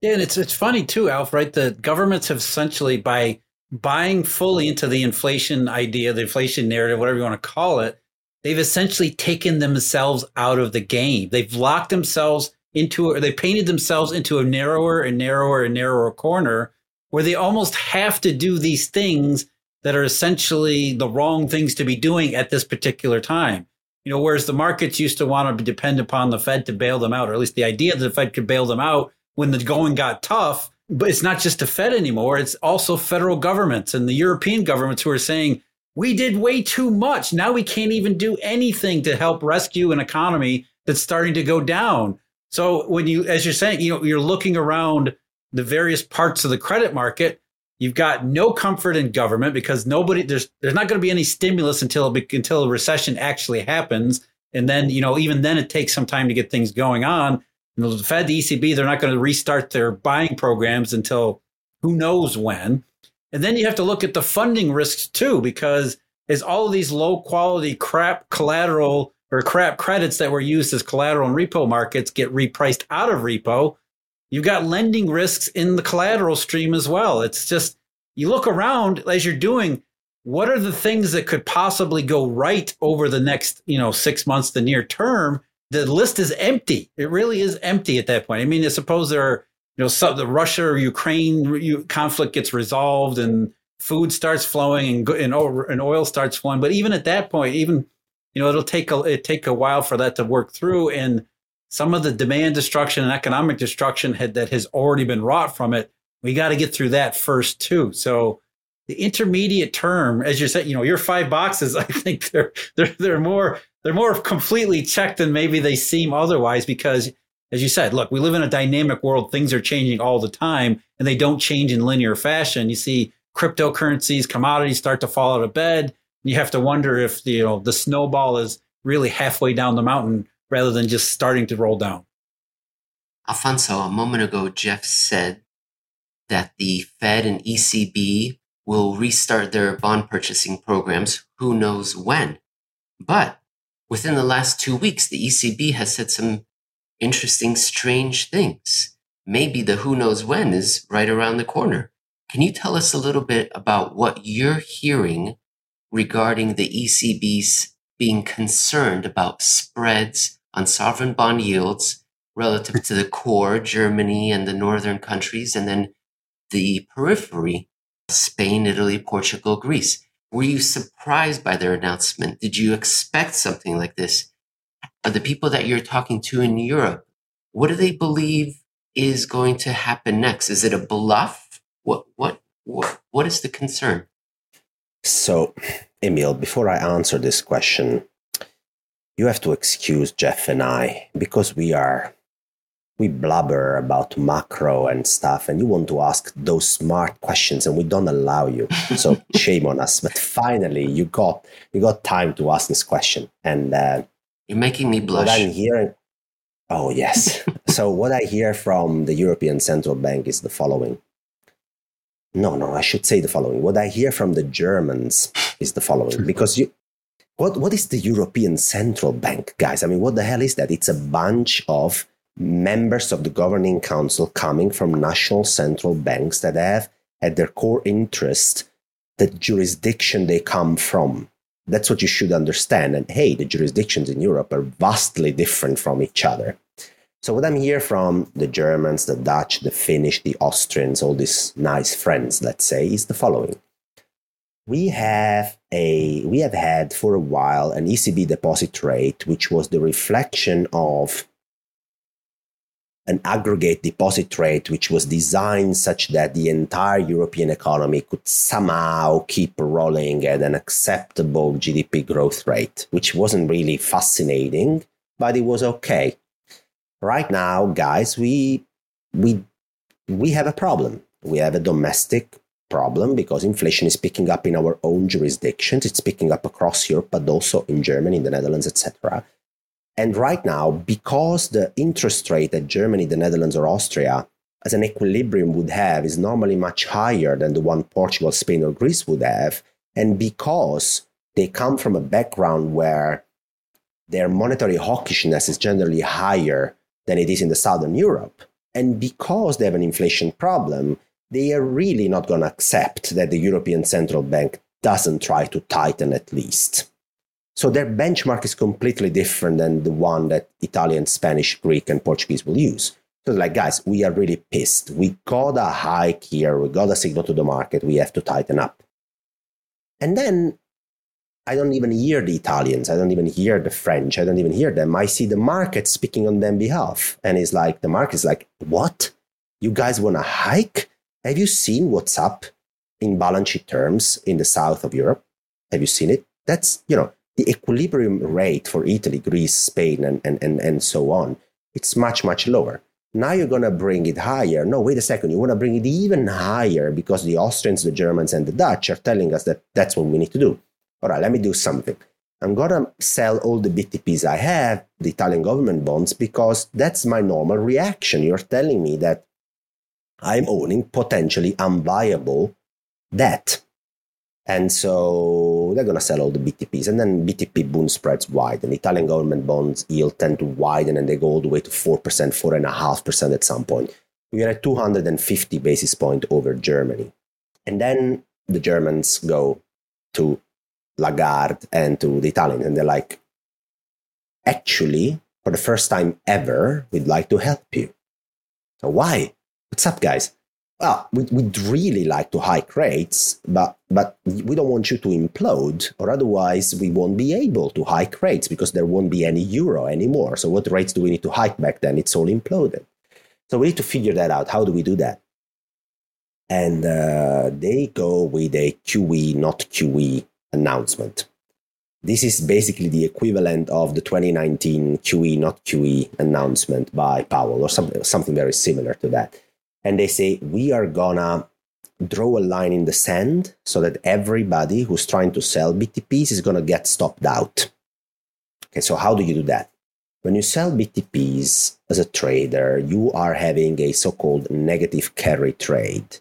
Yeah, and it's it's funny too, Alf. Right, the governments have essentially by buying fully into the inflation idea, the inflation narrative, whatever you want to call it, they've essentially taken themselves out of the game. They've locked themselves into, or they painted themselves into a narrower and narrower and narrower corner where they almost have to do these things that are essentially the wrong things to be doing at this particular time. You know, whereas the markets used to want to depend upon the Fed to bail them out, or at least the idea that the Fed could bail them out when the going got tough. But it's not just the Fed anymore. It's also federal governments and the European governments who are saying, we did way too much. Now we can't even do anything to help rescue an economy that's starting to go down. So when you, as you're saying, you know, you're looking around the various parts of the credit market, you've got no comfort in government because nobody there's there's not going to be any stimulus until until a recession actually happens, and then you know even then it takes some time to get things going on. The Fed, the ECB, they're not going to restart their buying programs until who knows when. And then you have to look at the funding risks too, because as all of these low quality crap collateral or crap credits that were used as collateral in repo markets get repriced out of repo, you've got lending risks in the collateral stream as well. It's just, you look around as you're doing, what are the things that could possibly go right over the next, you know, six months, the near term? The list is empty. It really is empty at that point. I mean, I suppose there are, you know, so the Russia or Ukraine conflict gets resolved and food starts flowing and, and, and oil starts flowing. But even at that point, even, you know, it'll take a, it take a while for that to work through. And some of the demand destruction and economic destruction had, that has already been wrought from it, we got to get through that first too. So the intermediate term, as you said, you know, your five boxes, <laughs> I think they're they're they're more they're more completely checked than maybe they seem otherwise because as you said, look, we live in a dynamic world. Things are changing all the time and they don't change in linear fashion. You see cryptocurrencies, commodities start to fall out of bed. You have to wonder if you know the snowball is really halfway down the mountain rather than just starting to roll down. Alfonso, a moment ago, Jeff said that the Fed and ECB will restart their bond purchasing programs, who knows when. But within the last two weeks, the ECB has said some interesting, strange things. Maybe the who knows when is right around the corner. Can you tell us a little bit about what you're hearing regarding the ECB's being concerned about spreads on sovereign bond yields relative to the core, Germany and the northern countries, and then the periphery, Spain, Italy, Portugal, Greece. Were you surprised by their announcement? Did you expect something like this? Are the people that you're talking to in Europe, what do they believe is going to happen next? Is it a bluff? What what what, what is the concern? So, Emil, before I answer this question, you have to excuse Jeff and I because we are we blubber about macro and stuff and you want to ask those smart questions and we don't allow you. <laughs> So shame on us. But finally you got you got time to ask this question and uh, you're making me blush what i'm hearing oh yes. <laughs> So what i hear from the european central bank is the following. No no i should say the following. What i hear from the germans is the following. <laughs> Because you what, what is the european central bank guys i mean what the hell is that it's a bunch of members of the governing council coming from national central banks that have at their core interest the jurisdiction they come from. That's what you should understand. And hey, the jurisdictions in Europe are vastly different from each other. So, what I'm here from the Germans, the Dutch, the Finnish, the Austrians, all these nice friends, let's say, is the following. We have a we have had for a while an ECB deposit rate, which was the reflection of an aggregate deposit rate which was designed such that the entire European economy could somehow keep rolling at an acceptable GDP growth rate, which wasn't really fascinating, but it was okay. Right now, guys, we we we have a problem. We have a domestic problem because inflation is picking up in our own jurisdictions. It's picking up across Europe, but also in Germany, in the Netherlands, etc. And right now, because the interest rate that Germany, the Netherlands, or Austria as an equilibrium would have is normally much higher than the one Portugal, Spain, or Greece would have, and because they come from a background where their monetary hawkishness is generally higher than it is in the southern Europe, and because they have an inflation problem, they are really not going to accept that the European Central Bank doesn't try to tighten at least. So their benchmark is completely different than the one that Italian, Spanish, Greek, and Portuguese will use. So like, guys, we are really pissed. We got a hike here. We got a signal to the market. We have to tighten up. And then I don't even hear the Italians. I don't even hear the French. I don't even hear them. I see the market speaking on their behalf. And it's like, the market is like, what? You guys want to hike? Have you seen what's up in balance sheet terms in the south of Europe? Have you seen it? That's, you know, the equilibrium rate for Italy, Greece, Spain, and, and, and, and so on, it's much, much lower. Now you're going to bring it higher. No, wait a second. You want to bring it even higher because the Austrians, the Germans, and the Dutch are telling us that that's what we need to do. All right, let me do something. I'm going to sell all the BTPs I have, the Italian government bonds, because that's my normal reaction. You're telling me that I'm owning potentially unviable debt. And so they're going to sell all the BTPs. And then BTP bond spreads widen. Italian government bonds yield tend to widen and they go all the way to 4%, 4.5% at some point. We are at 250 basis point over Germany. And then the Germans go to Lagarde and to the Italians and they're like, actually, for the first time ever, we'd like to help you. So why? What's up, guys? well, we, would really like to hike rates, but, but we don't want you to implode, or otherwise we won't be able to hike rates because there won't be any euro anymore. So, what rates do we need to hike back then? It's all imploded. So, we need to figure that out. How do we do that? And uh, they go with a QE, not QE announcement. This is basically the equivalent of the 2019 QE, not QE announcement by Powell, or something, something very similar to that and they say we are gonna draw a line in the sand so that everybody who's trying to sell BTPs is gonna get stopped out. Okay, so how do you do that? When you sell BTPs as a trader, you are having a so-called negative carry trade.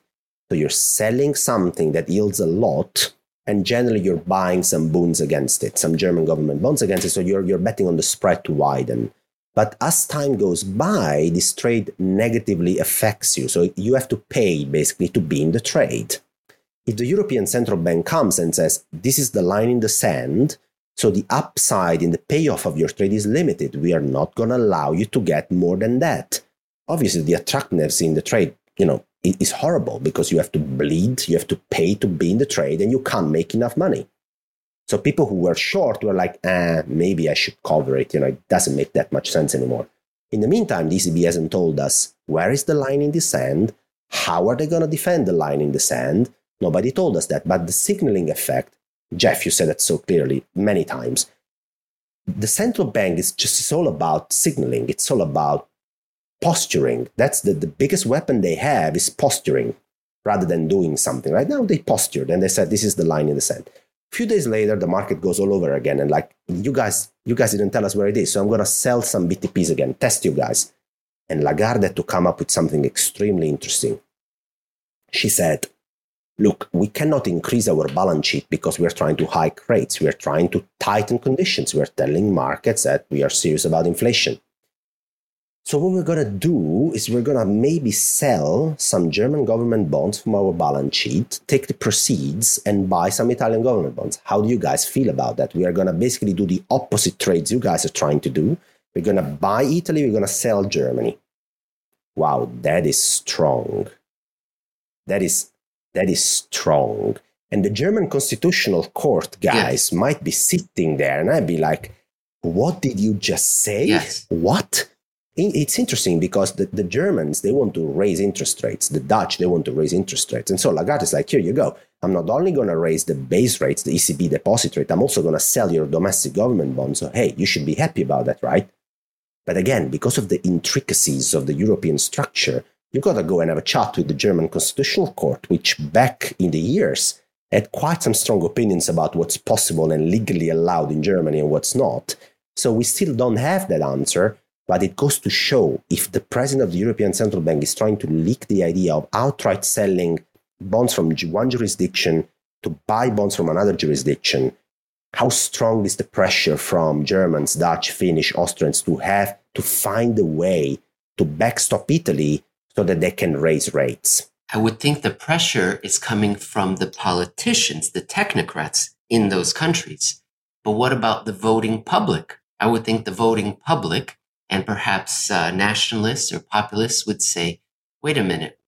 So you're selling something that yields a lot, and generally you're buying some bonds against it, some German government bonds against it. So you're, you're betting on the spread to widen. But as time goes by, this trade negatively affects you. So you have to pay basically to be in the trade. If the European Central Bank comes and says, this is the line in the sand, so the upside in the payoff of your trade is limited, we are not going to allow you to get more than that. Obviously, the attractiveness in the trade, you know, is horrible because you have to bleed, you have to pay to be in the trade, and you can't make enough money. So people who were short were like, ah, maybe I should cover it. You know, it doesn't make that much sense anymore. In the meantime, the ECB hasn't told us where is the line in the sand, how are they going to defend the line in the sand. Nobody told us that. But the signaling effect, Jeff, you said it so clearly many times. The central bank is just it's all about signaling. It's all about posturing. That's the, the biggest weapon they have is posturing rather than doing something. Right now they postured and they said this is the line in the sand few days later the market goes all over again. And like you guys you guys didn't tell us where it is. So i'm going to sell some btps again test you guys. And lagarde had to come up with something extremely interesting. She said look we cannot increase our balance sheet because we're trying to hike rates. We're trying to tighten conditions. We're telling markets that we are serious about inflation so what we're going to do is we're going to maybe sell some German government bonds from our balance sheet, take the proceeds and buy some Italian government bonds. How do you guys feel about that? We are going to basically do the opposite trades you guys are trying to do. We're going to buy Italy, we're going to sell Germany. Wow, that is strong. That is that is strong. And the German Constitutional Court guys yes. might be sitting there and I'd be like, what did you just say? Yes. What? It's interesting because the, the Germans, they want to raise interest rates. The Dutch, they want to raise interest rates. And so Lagarde is like, here you go. I'm not only going to raise the base rates, the ECB deposit rate, I'm also going to sell your domestic government bonds. So, hey, you should be happy about that, right? But again, because of the intricacies of the European structure, you've got to go and have a chat with the German Constitutional Court, which back in the years had quite some strong opinions about what's possible and legally allowed in Germany and what's not. So we still don't have that answer. But it goes to show if the president of the European Central Bank is trying to leak the idea of outright selling bonds from one jurisdiction to buy bonds from another jurisdiction, how strong is the pressure from Germans, Dutch, Finnish, Austrians to have to find a way to backstop Italy so that they can raise rates? I would think the pressure is coming from the politicians, the technocrats in those countries. But what about the voting public? I would think the voting public and perhaps uh, nationalists or populists would say, wait a minute,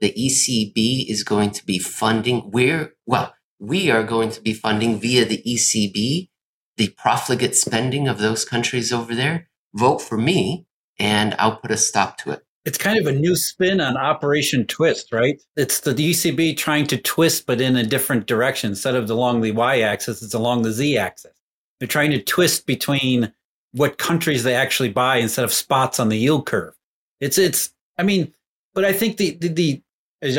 the ECB is going to be funding, we're, well, we are going to be funding via the ECB the profligate spending of those countries over there. Vote for me, and I'll put a stop to it. It's kind of a new spin on Operation Twist, right? It's the ECB trying to twist, but in a different direction. Instead of along the y axis, it's along the z axis. They're trying to twist between what countries they actually buy instead of spots on the yield curve. It's it's I mean, but I think the the, the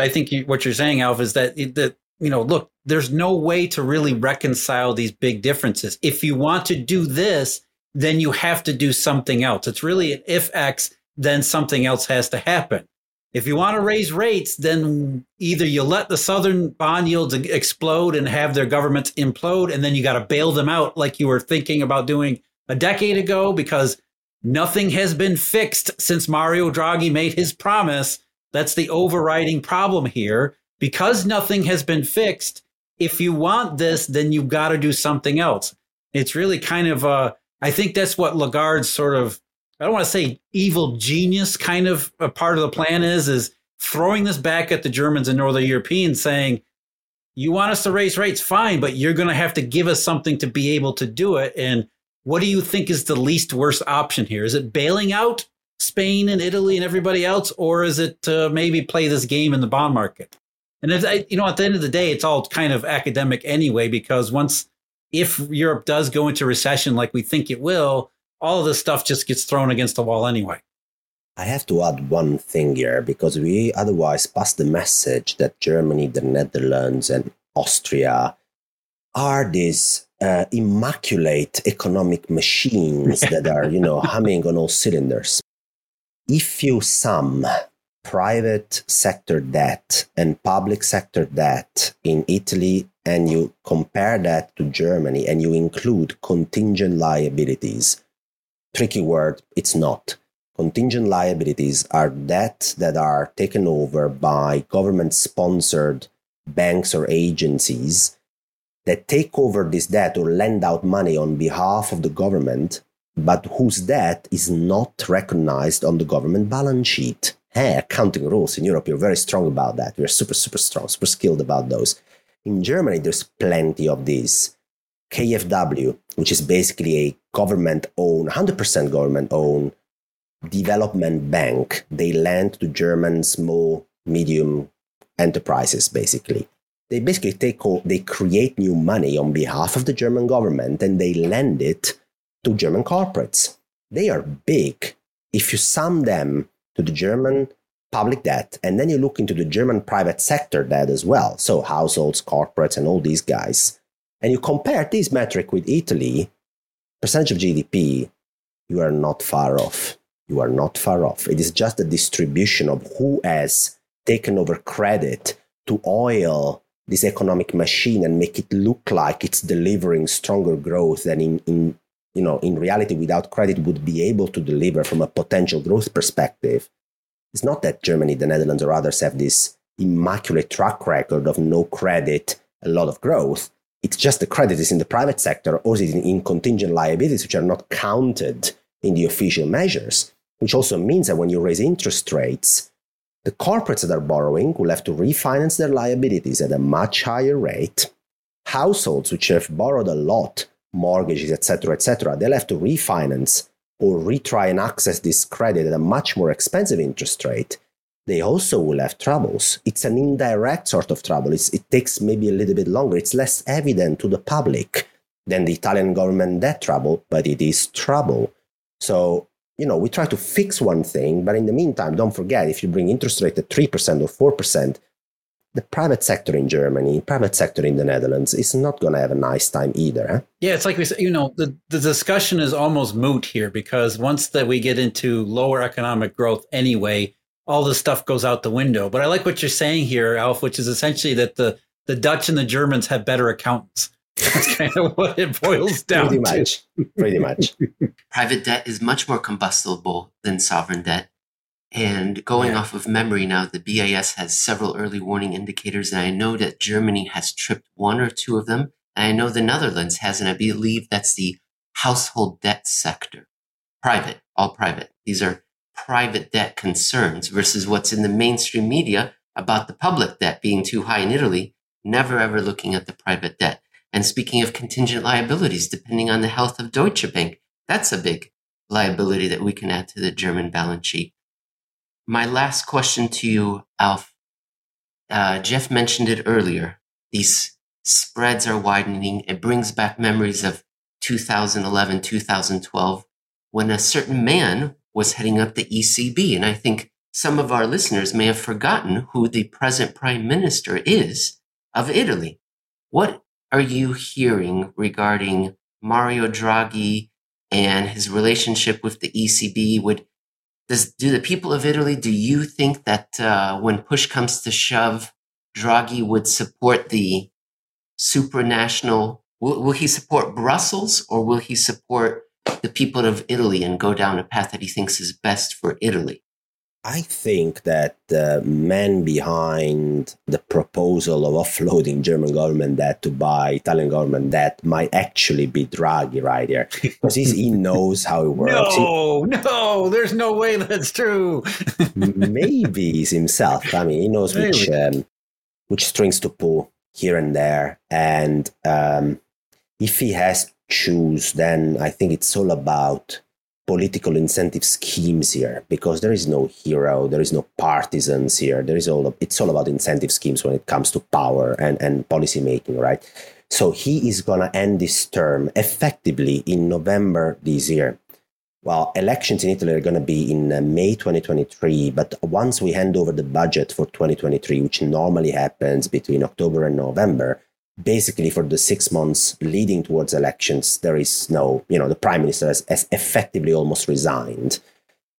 I think you, what you're saying, Alf, is that the you know, look, there's no way to really reconcile these big differences. If you want to do this, then you have to do something else. It's really an if X, then something else has to happen. If you want to raise rates, then either you let the southern bond yields explode and have their governments implode, and then you got to bail them out like you were thinking about doing a decade ago because nothing has been fixed since Mario Draghi made his promise. That's the overriding problem here. Because nothing has been fixed, if you want this, then you've got to do something else. It's really kind of a, I think that's what Lagarde's sort of I don't want to say evil genius kind of a part of the plan is, is throwing this back at the Germans and Northern Europeans saying, you want us to raise rates, fine, but you're going to have to give us something to be able to do it. And what do you think is the least worst option here? Is it bailing out Spain and Italy and everybody else, or is it to maybe play this game in the bond market? And if, you know, at the end of the day, it's all kind of academic anyway, because once, if Europe does go into recession like we think it will, all of this stuff just gets thrown against the wall anyway. I have to add one thing here because we otherwise pass the message that Germany, the Netherlands, and Austria are these uh, immaculate economic machines <laughs> that are, you know, humming on all cylinders. If you sum private sector debt and public sector debt in Italy and you compare that to Germany and you include contingent liabilities, tricky word, it's not. Contingent liabilities are debt that are taken over by government sponsored banks or agencies that take over this debt or lend out money on behalf of the government, but whose debt is not recognized on the government balance sheet. Hey, accounting rules in Europe, you're very strong about that. We're super, super strong, super skilled about those. In Germany, there's plenty of these. KfW, which is basically a government owned, 100% government owned development bank. They lend to German small, medium enterprises, basically. They basically take, they create new money on behalf of the German government and they lend it to German corporates. They are big. If you sum them to the German public debt and then you look into the German private sector debt as well, so households, corporates, and all these guys, and you compare this metric with Italy, percentage of GDP, you are not far off. You are not far off. It is just the distribution of who has taken over credit to oil this economic machine and make it look like it's delivering stronger growth than in, in you know in reality without credit would be able to deliver from a potential growth perspective. It's not that Germany, the Netherlands, or others have this immaculate track record of no credit, a lot of growth it's just the credit is in the private sector or is in contingent liabilities which are not counted in the official measures, which also means that when you raise interest rates, the corporates that are borrowing will have to refinance their liabilities at a much higher rate. Households which have borrowed a lot, mortgages, etc., etc., they'll have to refinance or retry and access this credit at a much more expensive interest rate they also will have troubles. It's an indirect sort of trouble. It's, it takes maybe a little bit longer. It's less evident to the public than the Italian government debt trouble, but it is trouble. So, you know, we try to fix one thing, but in the meantime, don't forget if you bring interest rate at 3% or 4%, the private sector in Germany, private sector in the Netherlands is not going to have a nice time either. Huh? Yeah, it's like we said, you know, the, the discussion is almost moot here because once that we get into lower economic growth anyway, all this stuff goes out the window. But I like what you're saying here, Alf, which is essentially that the the Dutch and the Germans have better accountants. That's <laughs> kind of what it boils down Pretty to. Pretty much. Private debt is much more combustible than sovereign debt. And going Yeah. off of memory now, the BIS has several early warning indicators, and I know that Germany has tripped one or two of them. And I know the Netherlands has, and I believe that's the household debt sector. Private, all private. These are private debt concerns versus what's in the mainstream media about the public debt being too high in Italy, never ever looking at the private debt. And speaking of contingent liabilities, depending on the health of Deutsche Bank, that's a big liability that we can add to the German balance sheet. My last question to you, Alf. Uh, Jeff mentioned it earlier. These spreads are widening. It brings back memories of 2011, 2012, when a certain man was heading up the ECB. And I think some of our listeners may have forgotten who the present prime minister is of Italy. What are you hearing regarding Mario Draghi and his relationship with the ECB? Would does do the people of Italy? Do you think that uh, when push comes to shove, Draghi would support the supranational? Will, will he support Brussels or will he support the people of Italy and go down a path that he thinks is best for Italy? I think that the man behind the proposal of offloading German government debt to buy Italian government debt might actually be Draghi right here <laughs> because he knows how it works. No, he, no, there's no way that's true. maybe he's himself. I mean, he knows which um, which strings to pull here and there, and um, if he has to choose, then I think it's all about political incentive schemes here because there is no hero there is no partisans here. There is all it's all about incentive schemes when it comes to power and and policy making right? So he is going to end this term effectively in november this year. Well elections in italy are going to be in uh, may 2023 but once we hand over the budget for 2023 which normally happens between october and november basically for the six months leading towards elections, there is no, you know, the prime minister has, has effectively almost resigned.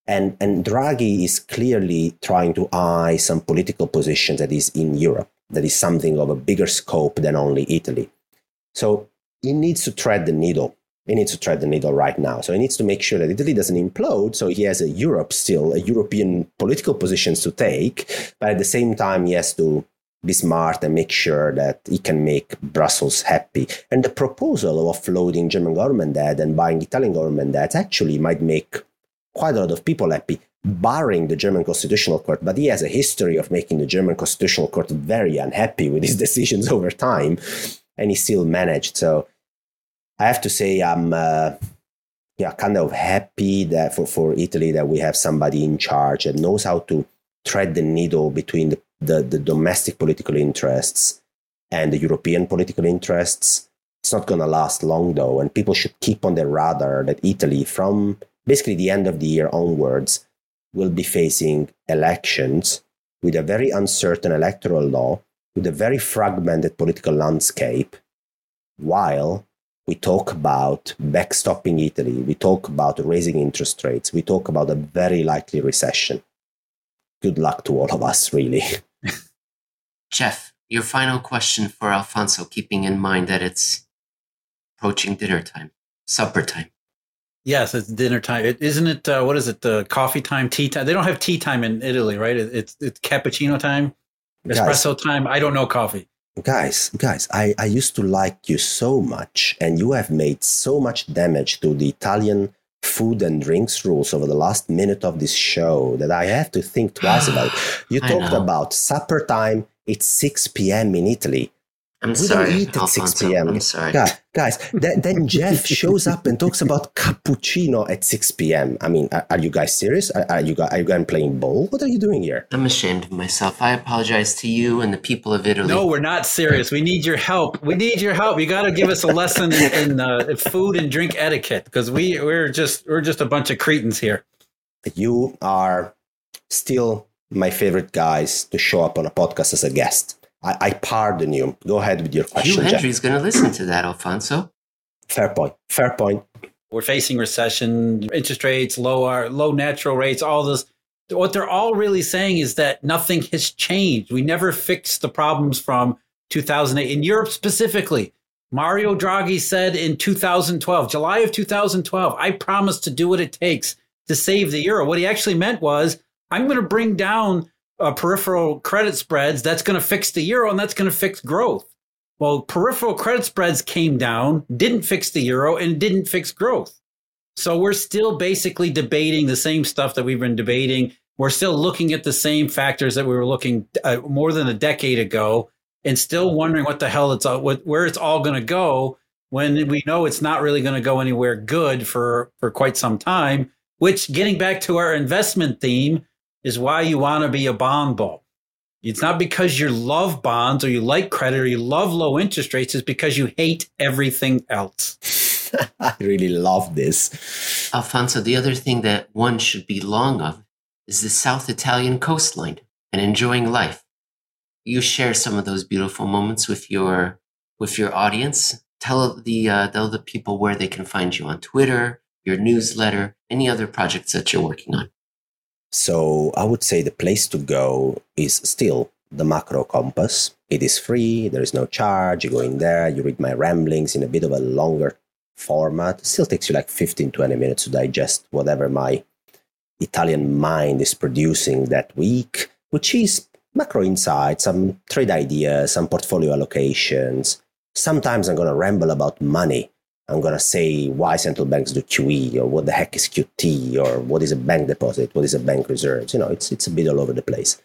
And, and Draghi is clearly trying to eye some political positions that is in Europe, that is something of a bigger scope than only Italy. So he needs to thread the needle. He needs to thread the needle right now. So he needs to make sure that Italy doesn't implode. So he has a Europe still, a European political positions to take, but at the same time he has to be smart and make sure that he can make Brussels happy. And the proposal of offloading German government debt and buying Italian government debt actually might make quite a lot of people happy, barring the German Constitutional Court. But he has a history of making the German Constitutional Court very unhappy with his <laughs> decisions over time, and he still managed. So I have to say, I'm. Uh, yeah, kind of happy that for, for Italy that we have somebody in charge that knows how to thread the needle between the the, the domestic political interests and the European political interests. It's not going to last long, though, and people should keep on their radar that Italy, from basically the end of the year onwards, will be facing elections with a very uncertain electoral law, with a very fragmented political landscape, while we talk about backstopping Italy, we talk about raising interest rates, we talk about a very likely recession. Good luck to all of us, really. <laughs> Jeff, your final question for Alfonso, keeping in mind that it's approaching dinner time, supper time. Yes, it's dinner time. is isn't it? Uh, what is it? The uh, coffee time, tea time. They don't have tea time in Italy, right? It, it's it's cappuccino time, espresso guys, time. I don't know coffee. Guys, guys, I, I used to like you so much, and you have made so much damage to the Italian food and drinks rules over the last minute of this show that I have to think twice about. <sighs> You talked about supper time it's 6 p.m. in Italy. I'm we sorry, don't eat at 6 p.m. I'm sorry. Guys, guys then, then <laughs> Jeff shows up and talks about cappuccino at 6 p.m. I mean, are, are you guys serious? Are, are, you, are you guys playing ball? What are you doing here? I'm ashamed of myself. I apologize to you and the people of Italy. No, we're not serious. We need your help. We need your help. You got to give us a lesson in, in uh, food and drink etiquette because we, we're just we're just a bunch of cretins here. You are still my favorite guys to show up on a podcast as a guest. I, I pardon you. Go ahead with your question. Hugh Hendry's going to listen to that, Alfonso. Fair point. Fair point. We're facing recession, interest rates, low low natural rates, all this. What they're all really saying is that nothing has changed. We never fixed the problems from 2008 in Europe specifically. Mario Draghi said in 2012, July of 2012, I promise to do what it takes to save the euro. What he actually meant was I'm going to bring down uh, peripheral credit spreads. That's going to fix the euro and that's going to fix growth. Well, peripheral credit spreads came down, didn't fix the euro, and didn't fix growth. So we're still basically debating the same stuff that we've been debating. We're still looking at the same factors that we were looking uh, more than a decade ago, and still wondering what the hell it's all, what, where it's all going to go. When we know it's not really going to go anywhere good for for quite some time. Which, getting back to our investment theme, is why you want to be a bond bull. It's not because you love bonds or you like credit or you love low interest rates. It's because you hate everything else. <laughs> I really love this. Alfonso, the other thing that one should be long of is the South Italian coastline and enjoying life. you share some of those beautiful moments with your with your audience. Tell the uh, tell the people where they can find you on Twitter, your newsletter, any other projects that you're working on. So I would say the place to go is still the Macro Compass. It is free. There is no charge. You go in there. You read my ramblings in a bit of a longer format. It still takes you like 15, 20 minutes to digest whatever my Italian mind is producing that week, which is macro insights, some trade ideas, some portfolio allocations. Sometimes I'm going to ramble about money. I'm going to say why central banks do QE or what the heck is QT or what is a bank deposit, what is a bank reserves. You know, it's, it's a bit all over the place.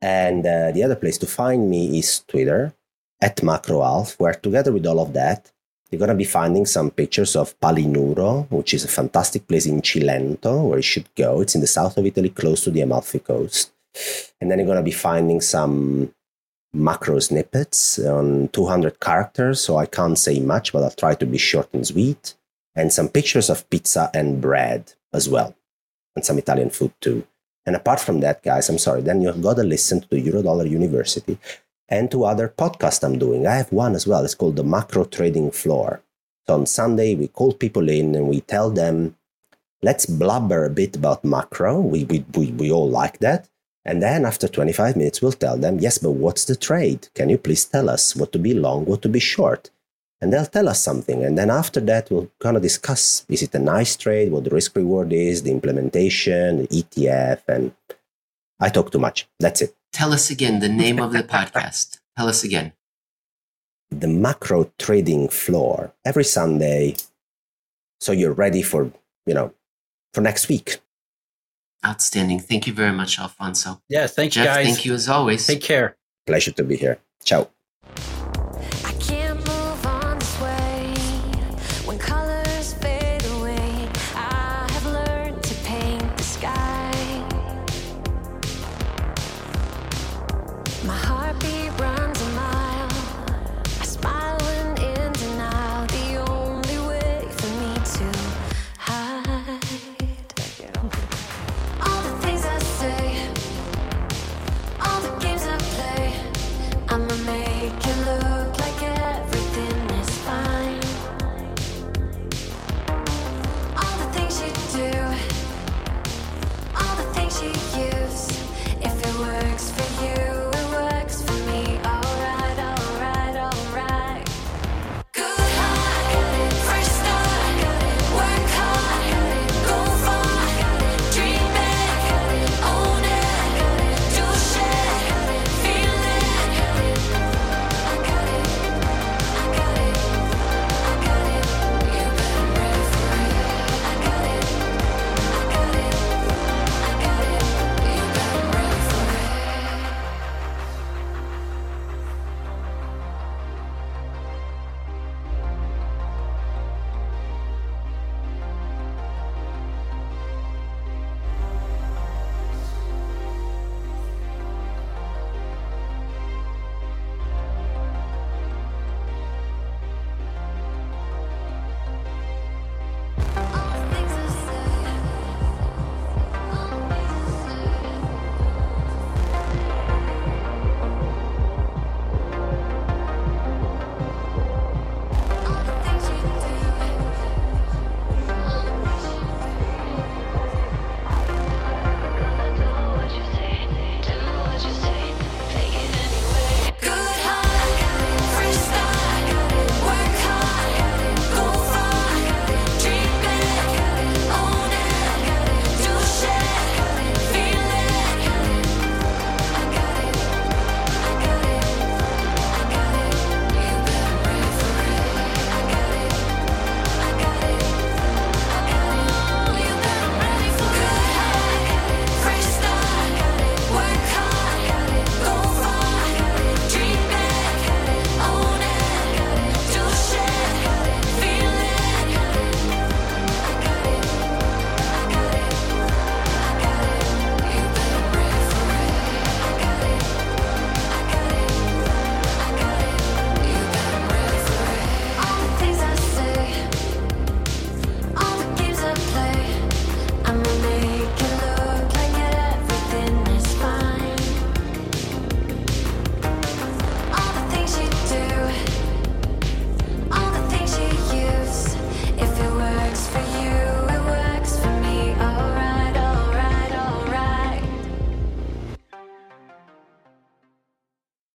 And uh, the other place to find me is Twitter at MacroAlf, where together with all of that, you're going to be finding some pictures of Palinuro, which is a fantastic place in Cilento where you should go. It's in the south of Italy, close to the Amalfi Coast. And then you're going to be finding some macro snippets on 200 characters, so I can't say much, but I'll try to be short and sweet. And some pictures of pizza and bread as well, and some Italian food too. And apart from that, guys, I'm sorry, then you've got to listen to the Eurodollar University and to other podcasts I'm doing. I have one as well. It's called the Macro Trading Floor. So on Sunday, we call people in and we tell them, let's blubber a bit about macro. We, we, we, we all like that. And then after 25 minutes, we'll tell them, yes, but what's the trade? Can you please tell us what to be long, what to be short? And they'll tell us something. And then after that, we'll kind of discuss is it a nice trade, what the risk reward is, the implementation, the ETF. And I talk too much. That's it. Tell us again the name of the podcast. Tell us again. The macro trading floor every Sunday. So you're ready for, you know, for next week. Outstanding. Thank you very much, Alfonso. Yeah, thanks, Jeff, guys. thank you as always. Take care. Pleasure to be here. Ciao.